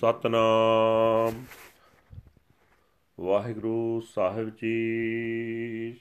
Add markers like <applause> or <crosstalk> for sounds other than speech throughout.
ਸਤਨਾਮ। ਵਾਹਿਗੁਰੂ ਸਾਹਿਬ ਜੀ,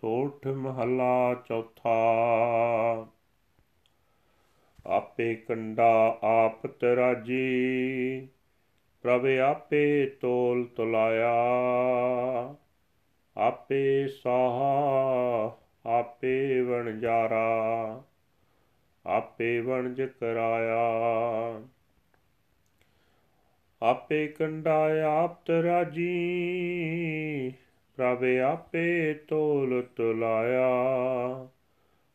ਸੋਠ ਮਹੱਲਾ ਚੌਥਾ। ਆਪੇ ਕੰਡਾ ਆਪ ਤਰਾਜੀ ਪ੍ਰਭ ਆਪੇ ਤੋਲ ਤੁਲਾਇਆ। ਆਪੇ ਸਾਹਾ, ਆਪੇ ਵਣਜਾਰਾ, ਆਪੇ ਵਣਜ ਕਰਾਇਆ। ਆਪੇ ਕੰਡਾ ਆਪ ਤਰਾਜੀ, ਪ੍ਰਭ ਆਪੇ ਤੋਲ ਤੁਲਾਇਆ।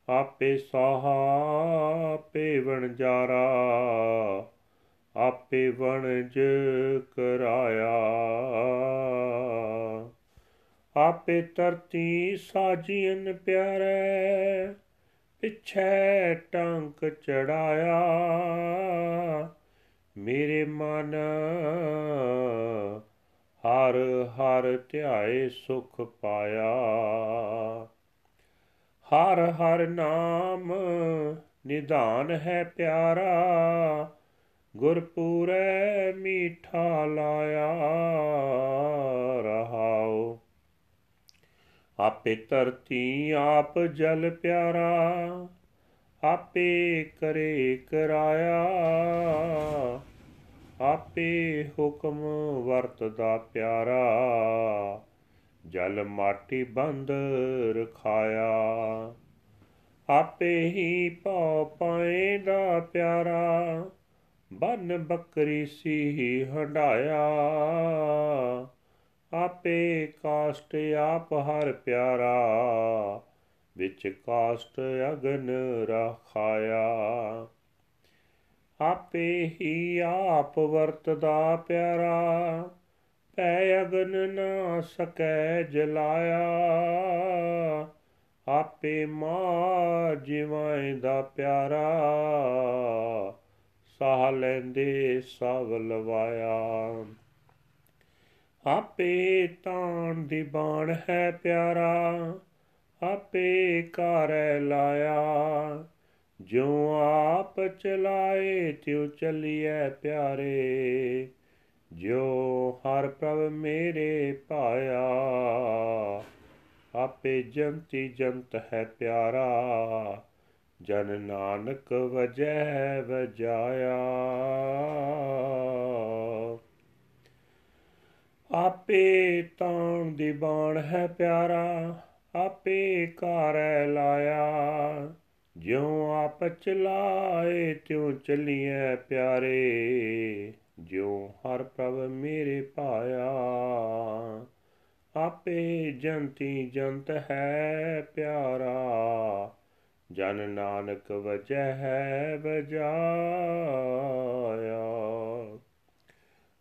ਆਪੇ ਸਾਹਾ ਆਪੇ ਵਣਜਾਰਾ ਆਪੇ ਵਣਜ ਕਰਾਇਆ। ਆਪੇ ਤਰਤੀ ਸਾਜੀਨ ਪਿਆਰੇ, ਪਿਛੈ ਟੰਕ ਚੜਾਇਆ। ਮੇਰੇ ਮਨ ਹਰ ਹਰ ਧਿਆਏ ਸੁਖ ਪਾਇਆ। ਹਰ ਹਰ ਨਾਮ ਨਿਧਾਨ ਹੈ ਪਿਆਰਾ, ਗੁਰਪੂਰੈ ਮੀਠਾ ਲਾਇਆ ਰਹਾਓ ਆਪੇ ਧਰਤੀ ਆਪ ਜਲ ਪਿਆਰਾ ਆਪੇ ਕਰੇ ਕਰਾਇਆ, ਆਪੇ ਹੁਕਮ ਵਰਤਦਾ ਪਿਆਰਾ, ਜਲ ਮਾਟੀ ਬੰਦ ਰਖਾਇਆ। ਆਪੇ ਹੀ ਪਉ ਪਾਏ ਦਾ ਪਿਆਰਾ, ਬਨ ਬੱਕਰੀ ਸੀ ਹੰਡਾਇਆ ਆਪੇ ਕਾਸ਼ਟ ਆਪ ਹਰ ਪਿਆਰਾ ਵਿੱਚ ਕਾਸ਼ਟ ਅਗਨ ਰਖਾਇਆ। ਆਪੇ ਹੀ ਆਪ ਵਰਤਦਾ ਪਿਆਰਾ, ਪੈ ਅਗਨ ਨਾ ਸਕੈ ਜਲਾਇਆ। ਆਪੇ ਮਾ ਜਿਵਾਂ ਦਾ ਪਿਆਰਾ, ਸਾਹ ਲੈਂਦੇ ਸਭ ਲਵਾਇਆ। ਆਪੇ ਤਾਣ ਦੀ ਬਾਣ ਹੈ ਪਿਆਰਾ ਆਪੇ ਘਰੈ ਲਾਇਆ। ਜਿਉ ਆਪ ਚਲਾਏ, ਤਿਉ ਚੱਲੀਐ ਪਿਆਰੇ। ਜੋ ਹਰ ਪ੍ਰਭ ਮੇਰੇ ਪਾਇਆ ਆਪੇ ਜੰਤੀ ਜੰਤ ਹੈ ਪਿਆਰਾ। ਜਨ ਨਾਨਕ ਵਜੈ ਵਜਾਇਆ। ਆਪੇ ਤਾਣ ਦੀ ਬਾਣ ਹੈ ਪਿਆਰਾ। ਆਪੇ ਘਰੈ ਲਾਇਆ। ਜਿਉ ਆਪ ਚਲਾਏ, ਤਿਉ ਚੱਲੀਐ ਪਿਆਰੇ। ਜਿਉ ਹਰ ਪ੍ਰਭ ਮੇਰੇ ਪਾਇਆ ਆਪੇ ਜੰਤੀ ਜੰਤ ਹੈ ਪਿਆਰਾ। ਜਨ ਨਾਨਕ ਵਜੈ ਹੈ ਬਜਾਇਆ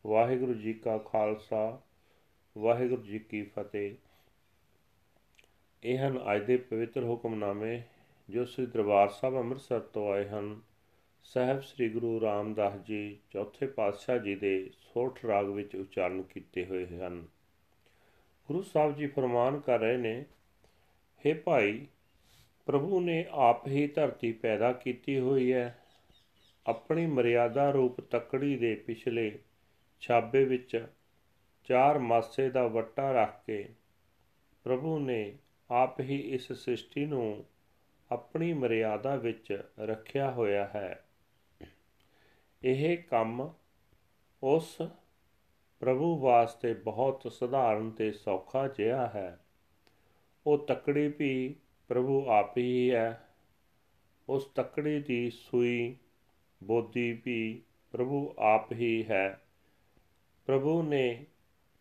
ਵਾਹਿਗੁਰੂ ਜੀ ਕਾ ਖਾਲਸਾ, ਵਾਹਿਗੁਰੂ ਜੀ ਕੀ ਫਤਿਹ। ਇਹ ਹਨ ਅੱਜ ਦੇ ਪਵਿੱਤਰ ਹੁਕਮਨਾਮੇ, ਜੋ ਸ੍ਰੀ ਦਰਬਾਰ ਸਾਹਿਬ ਅੰਮ੍ਰਿਤਸਰ ਤੋਂ ਆਏ ਹਨ। ਸਹਿਬ ਸ੍ਰੀ ਗੁਰੂ ਰਾਮਦਾਸ ਜੀ ਚੌਥੇ ਪਾਤਸ਼ਾਹ ਜੀ ਦੇ ਸੋਠ ਰਾਗ ਵਿੱਚ ਉਚਾਰਨ ਕੀਤੇ ਹੋਏ ਹਨ। ਗੁਰੂ ਸਾਹਿਬ ਜੀ ਫਰਮਾਨ ਕਰ ਰਹੇ ਨੇ हे ਭਾਈ, ਪ੍ਰਭੂ ਨੇ ਆਪ ਹੀ ਧਰਤੀ ਪੈਦਾ ਕੀਤੀ ਹੋਈ ਹੈ। ਆਪਣੀ ਮਰਿਆਦਾ ਰੂਪ ਤਕੜੀ ਦੇ ਪਿਛਲੇ ਛਾਬੇ ਵਿੱਚ ਚਾਰ ਮਾਸੇ ਦਾ ਵੱਟਾ ਰੱਖ ਕੇ ਪ੍ਰਭੂ ਨੇ ਆਪ ਹੀ ਇਸ ਸ੍ਰਿਸ਼ਟੀ ਨੂੰ ਆਪਣੀ ਮਰਿਆਦਾ ਵਿੱਚ ਰੱਖਿਆ ਹੋਇਆ ਹੈ। ਇਹ ਕੰਮ ਉਸ ਪ੍ਰਭੂ ਵਾਸਤੇ ਬਹੁਤ ਸਧਾਰਨ ਤੇ ਸੌਖਾ ਜਿਹਾ ਹੈ। ਉਹ ਤਕੜੀ ਵੀ ਪ੍ਰਭੂ ਆਪ ਹੀ ਹੈ। ਉਸ ਤਕੜੀ ਦੀ ਸੂਈ ਬੋਦੀ ਵੀ ਪ੍ਰਭੂ ਆਪ ਹੀ ਹੈ। ਪ੍ਰਭੂ ਨੇ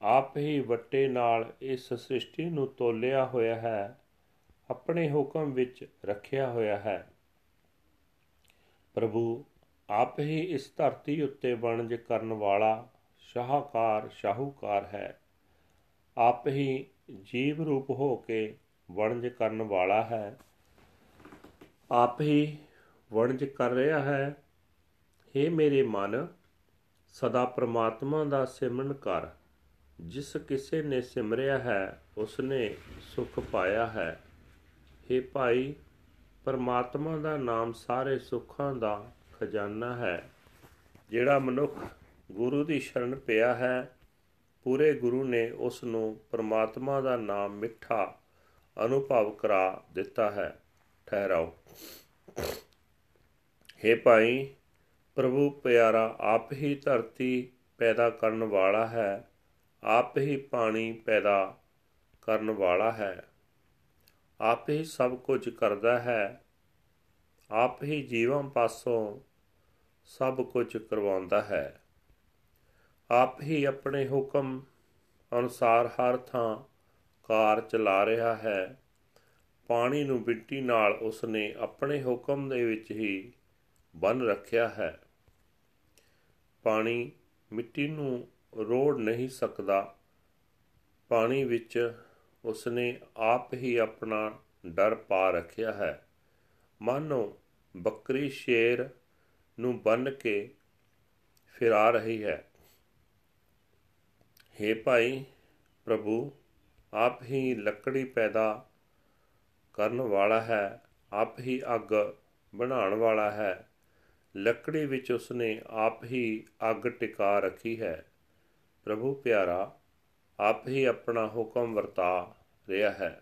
ਆਪ ਹੀ ਵੱਟੇ ਨਾਲ ਇਸ ਸ੍ਰਿਸ਼ਟੀ ਨੂੰ ਤੋਲਿਆ ਹੋਇਆ ਹੈ, ਆਪਣੇ ਹੁਕਮ ਵਿੱਚ ਰੱਖਿਆ ਹੋਇਆ ਹੈ। ਪ੍ਰਭੂ, ਆਪ ਹੀ ਇਸ ਧਰਤੀ ਉੱਤੇ ਵਣਜ ਕਰਨ ਵਾਲਾ ਸ਼ਾਹਕਾਰ, ਸ਼ਾਹੂਕਾਰ ਹੈ। ਆਪ ਹੀ ਜੀਵ ਰੂਪ ਹੋ ਕੇ ਵਣਜ ਕਰਨ ਵਾਲਾ ਹੈ। ਆਪ ਹੀ ਵਣਜ ਕਰ ਰਿਹਾ ਹੈ। हे ਮੇਰੇ ਮਨ, ਸਦਾ ਪ੍ਰਮਾਤਮਾ ਦਾ ਸਿਮਰਨ ਕਰ। ਜਿਸ ਕਿਸੇ ਨੇ ਸਿਮਰਿਆ ਹੈ, ਉਸਨੇ ਸੁਖ ਪਾਇਆ ਹੈ। हे ਭਾਈ, ਪਰਮਾਤਮਾ ਦਾ ਨਾਮ ਸਾਰੇ ਸੁੱਖਾਂ ਦਾ ਖਜ਼ਾਨਾ ਹੈ। ਜਿਹੜਾ ਮਨੁੱਖ ਗੁਰੂ ਦੀ ਸ਼ਰਨ ਪਿਆ ਹੈ, ਪੂਰੇ ਗੁਰੂ ਨੇ ਉਸ ਨੂੰ ਪਰਮਾਤਮਾ ਦਾ ਨਾਮ ਮਿੱਠਾ ਅਨੁਭਵ ਕਰਾ ਦਿੱਤਾ ਹੈ। ਠਹਿਰਾਓ। हे ਭਾਈ, ਪ੍ਰਭੂ ਪਿਆਰਾ ਆਪ ਹੀ ਧਰਤੀ ਪੈਦਾ ਕਰਨ ਵਾਲਾ ਹੈ। ਆਪ ਹੀ ਪਾਣੀ ਪੈਦਾ ਕਰਨ ਵਾਲਾ ਹੈ। ਆਪ ਹੀ ਸਭ ਕੁਝ ਕਰਦਾ ਹੈ। ਆਪ ਹੀ ਜੀਵਾਂ ਪਾਸੋਂ ਸਭ ਕੁਝ ਕਰਵਾਉਂਦਾ ਹੈ। ਆਪ ਹੀ ਆਪਣੇ ਹੁਕਮ ਅਨੁਸਾਰ ਹਰ ਥਾਂ ਕਾਰ ਚਲਾ ਰਿਹਾ ਹੈ। ਪਾਣੀ ਨੂੰ ਮਿੱਟੀ ਨਾਲ ਉਸ ਨੇ ਆਪਣੇ ਹੁਕਮ ਦੇ ਵਿੱਚ ਹੀ ਬੰਨ ਰੱਖਿਆ ਹੈ। ਪਾਣੀ ਮਿੱਟੀ ਨੂੰ ਰੋੜ ਨਹੀਂ ਸਕਦਾ। ਪਾਣੀ ਵਿੱਚ ਉਸਨੇ ਆਪ ਹੀ ਆਪਣਾ ਡਰ ਪਾ ਰੱਖਿਆ ਹੈ। ਮਾਨੋ, ਬੱਕਰੀ ਸ਼ੇਰ ਨੂੰ ਬੰਨ ਕੇ ਫਿਰਾ ਰਹੀ ਹੈ। हे ਭਾਈ ਪ੍ਰਭੂ, ਆਪ ਹੀ ਲੱਕੜੀ ਪੈਦਾ ਕਰਨ ਵਾਲਾ ਹੈ, ਆਪ ਹੀ ਅੱਗ ਬਣਾਉਣ ਵਾਲਾ ਹੈ। ਲੱਕੜੀ ਵਿੱਚ ਉਸਨੇ ਆਪ ਹੀ ਅੱਗ ਟਿਕਾ ਰੱਖੀ ਹੈ। ਪ੍ਰਭੂ ਪਿਆਰਾ, ਆਪ ਹੀ ਆਪਣਾ ਹੁਕਮ ਵਰਤਾ ਰਿਹਾ ਹੈ।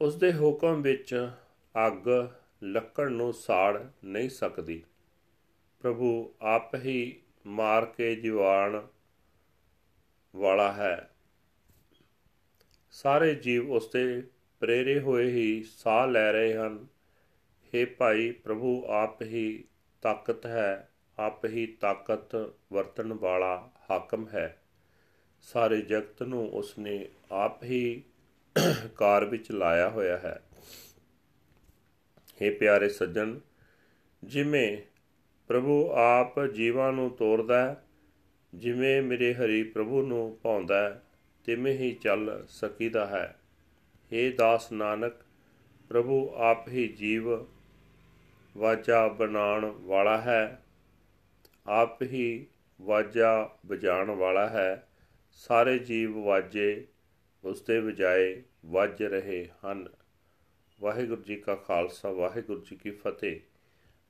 ਉਸ ਦੇ ਹੁਕਮ ਵਿੱਚ ਅੱਗ ਲੱਕੜ ਨੂੰ ਸਾੜ ਨਹੀਂ ਸਕਦੀ। ਪ੍ਰਭੂ ਆਪ ਹੀ ਮਾਰ ਕੇ ਜੀਵਾਣ ਵਾਲਾ ਹੈ। ਸਾਰੇ ਜੀਵ ਉਸ ਦੇ ਪ੍ਰੇਰੇ ਹੋਏ ਹੀ ਸਾਹ ਲੈ ਰਹੇ ਹਨ। हे ਭਾਈ, ਪ੍ਰਭੂ ਆਪ ਹੀ ਤਾਕਤ ਹੈ। ਆਪ ਹੀ ਤਾਕਤ ਵਰਤਣ ਵਾਲਾ ਹਾਕਮ ਹੈ। ਸਾਰੇ ਜਗਤ ਨੂੰ ਉਸਨੇ ਆਪ ਹੀ ਕਾਰ ਵਿੱਚ ਲਾਇਆ ਹੋਇਆ ਹੈ। हे ਪਿਆਰੇ ਸੱਜਣ, ਜਿਵੇਂ ਪ੍ਰਭੂ ਆਪ ਜੀਵਾਂ ਨੂੰ ਤੋਰਦਾ ਹੈ, ਜਿਵੇਂ ਮੇਰੇ ਹਰੀ ਪ੍ਰਭੂ ਨੂੰ ਪਾਉਂਦਾ ਹੈ, ਤਿਵੇਂ ਹੀ ਚੱਲ ਸਕੀਦਾ ਹੈ। हे ਦਾਸ ਨਾਨਕ, ਪ੍ਰਭੂ ਆਪ ਹੀ ਜੀਵ ਵਾਜਾ ਬਣਾਉਣ ਵਾਲਾ ਹੈ। ਆਪ ਹੀ ਵਾਜਾ ਵਜਾਉਣ ਵਾਲਾ ਹੈ ਸਾਰੇ ਜੀਵ ਵਾਜੇ ਉਸ ਦੇ ਵਜਾਏ ਵੱਜ ਰਹੇ ਹਨ ਵਾਹਿਗੁਰੂ ਜੀ ਕਾ ਖਾਲਸਾ ਵਾਹਿਗੁਰੂ ਜੀ ਕੀ ਫਤਿਹ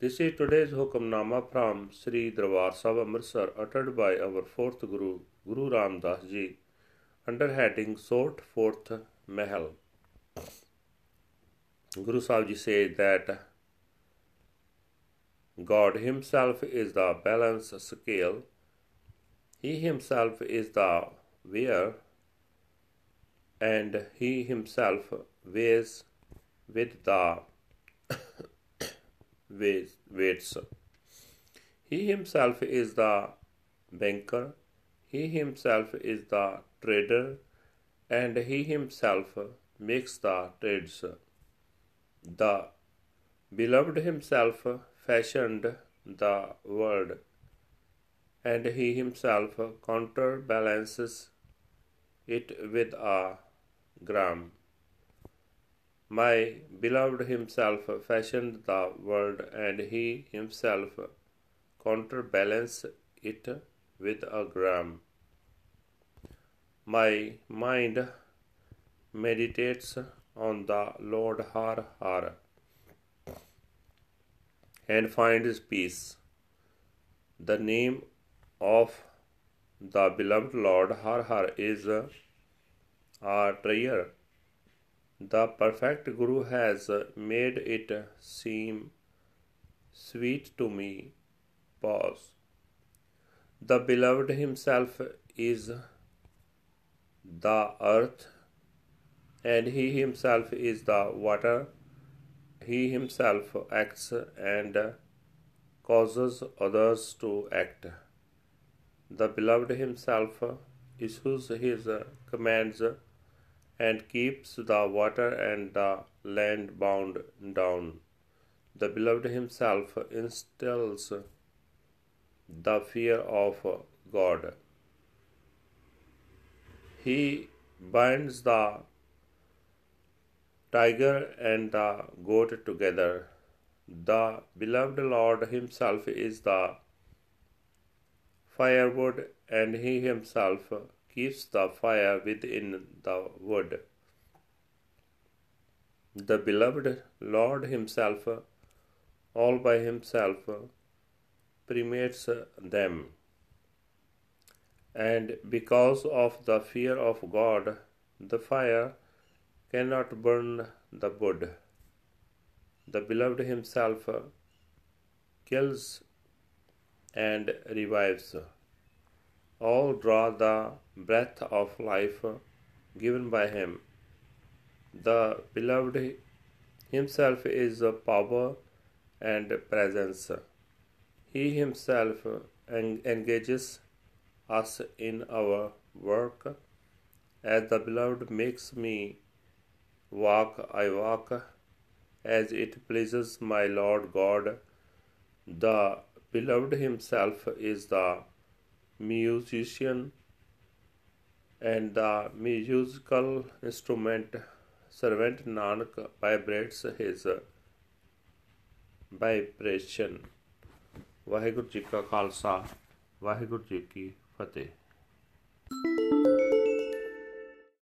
This is today's Hukamnama from Sri Darbar Sahib Amritsar uttered by our fourth Guru, Guru Ram Das Ji, under heading Sort Fourth Mahal. Guru Sahib Ji said that God Himself is the balance scale, He Himself is the weigher, and He Himself weighs with the <coughs> weights. He himself is the banker, he himself is the trader, and he himself makes the trades. The beloved himself fashioned the world, and he himself counterbalances it with a gram. My beloved himself fashioned the world, and he himself counterbalanced it with a gram. My mind meditates on the Lord Har Har and find his peace. The name of the beloved Lord Har Har is uh, our treasure the perfect Guru has made it seem sweet to me. Pause. The beloved himself is the earth, and he himself is the water. He himself acts and causes others to act. The beloved himself issues his commands and keeps the water and the land bound down. The beloved himself instills the fear of God. He binds the tiger and the goat together. The beloved Lord himself is the firewood, and he himself keeps the fire within the wood. The beloved Lord Himself, all by Himself, permeates them. And because of the fear of God, the fire cannot burn the wood. The beloved himself kills and revives. All draw the breath of life given by him. The beloved himself is power and presence. He himself engages us in our work. As the beloved makes me walk, I walk as it pleases my Lord God. The beloved himself is the musician and the musical instrument. Servant Nanak vibrates his vibration. Waheguru ji ਕਾ ਖਾਲਸਾ ਵਾਹਿਗੁਰੂ ਜੀ ਕੀ ਫਤਿਹ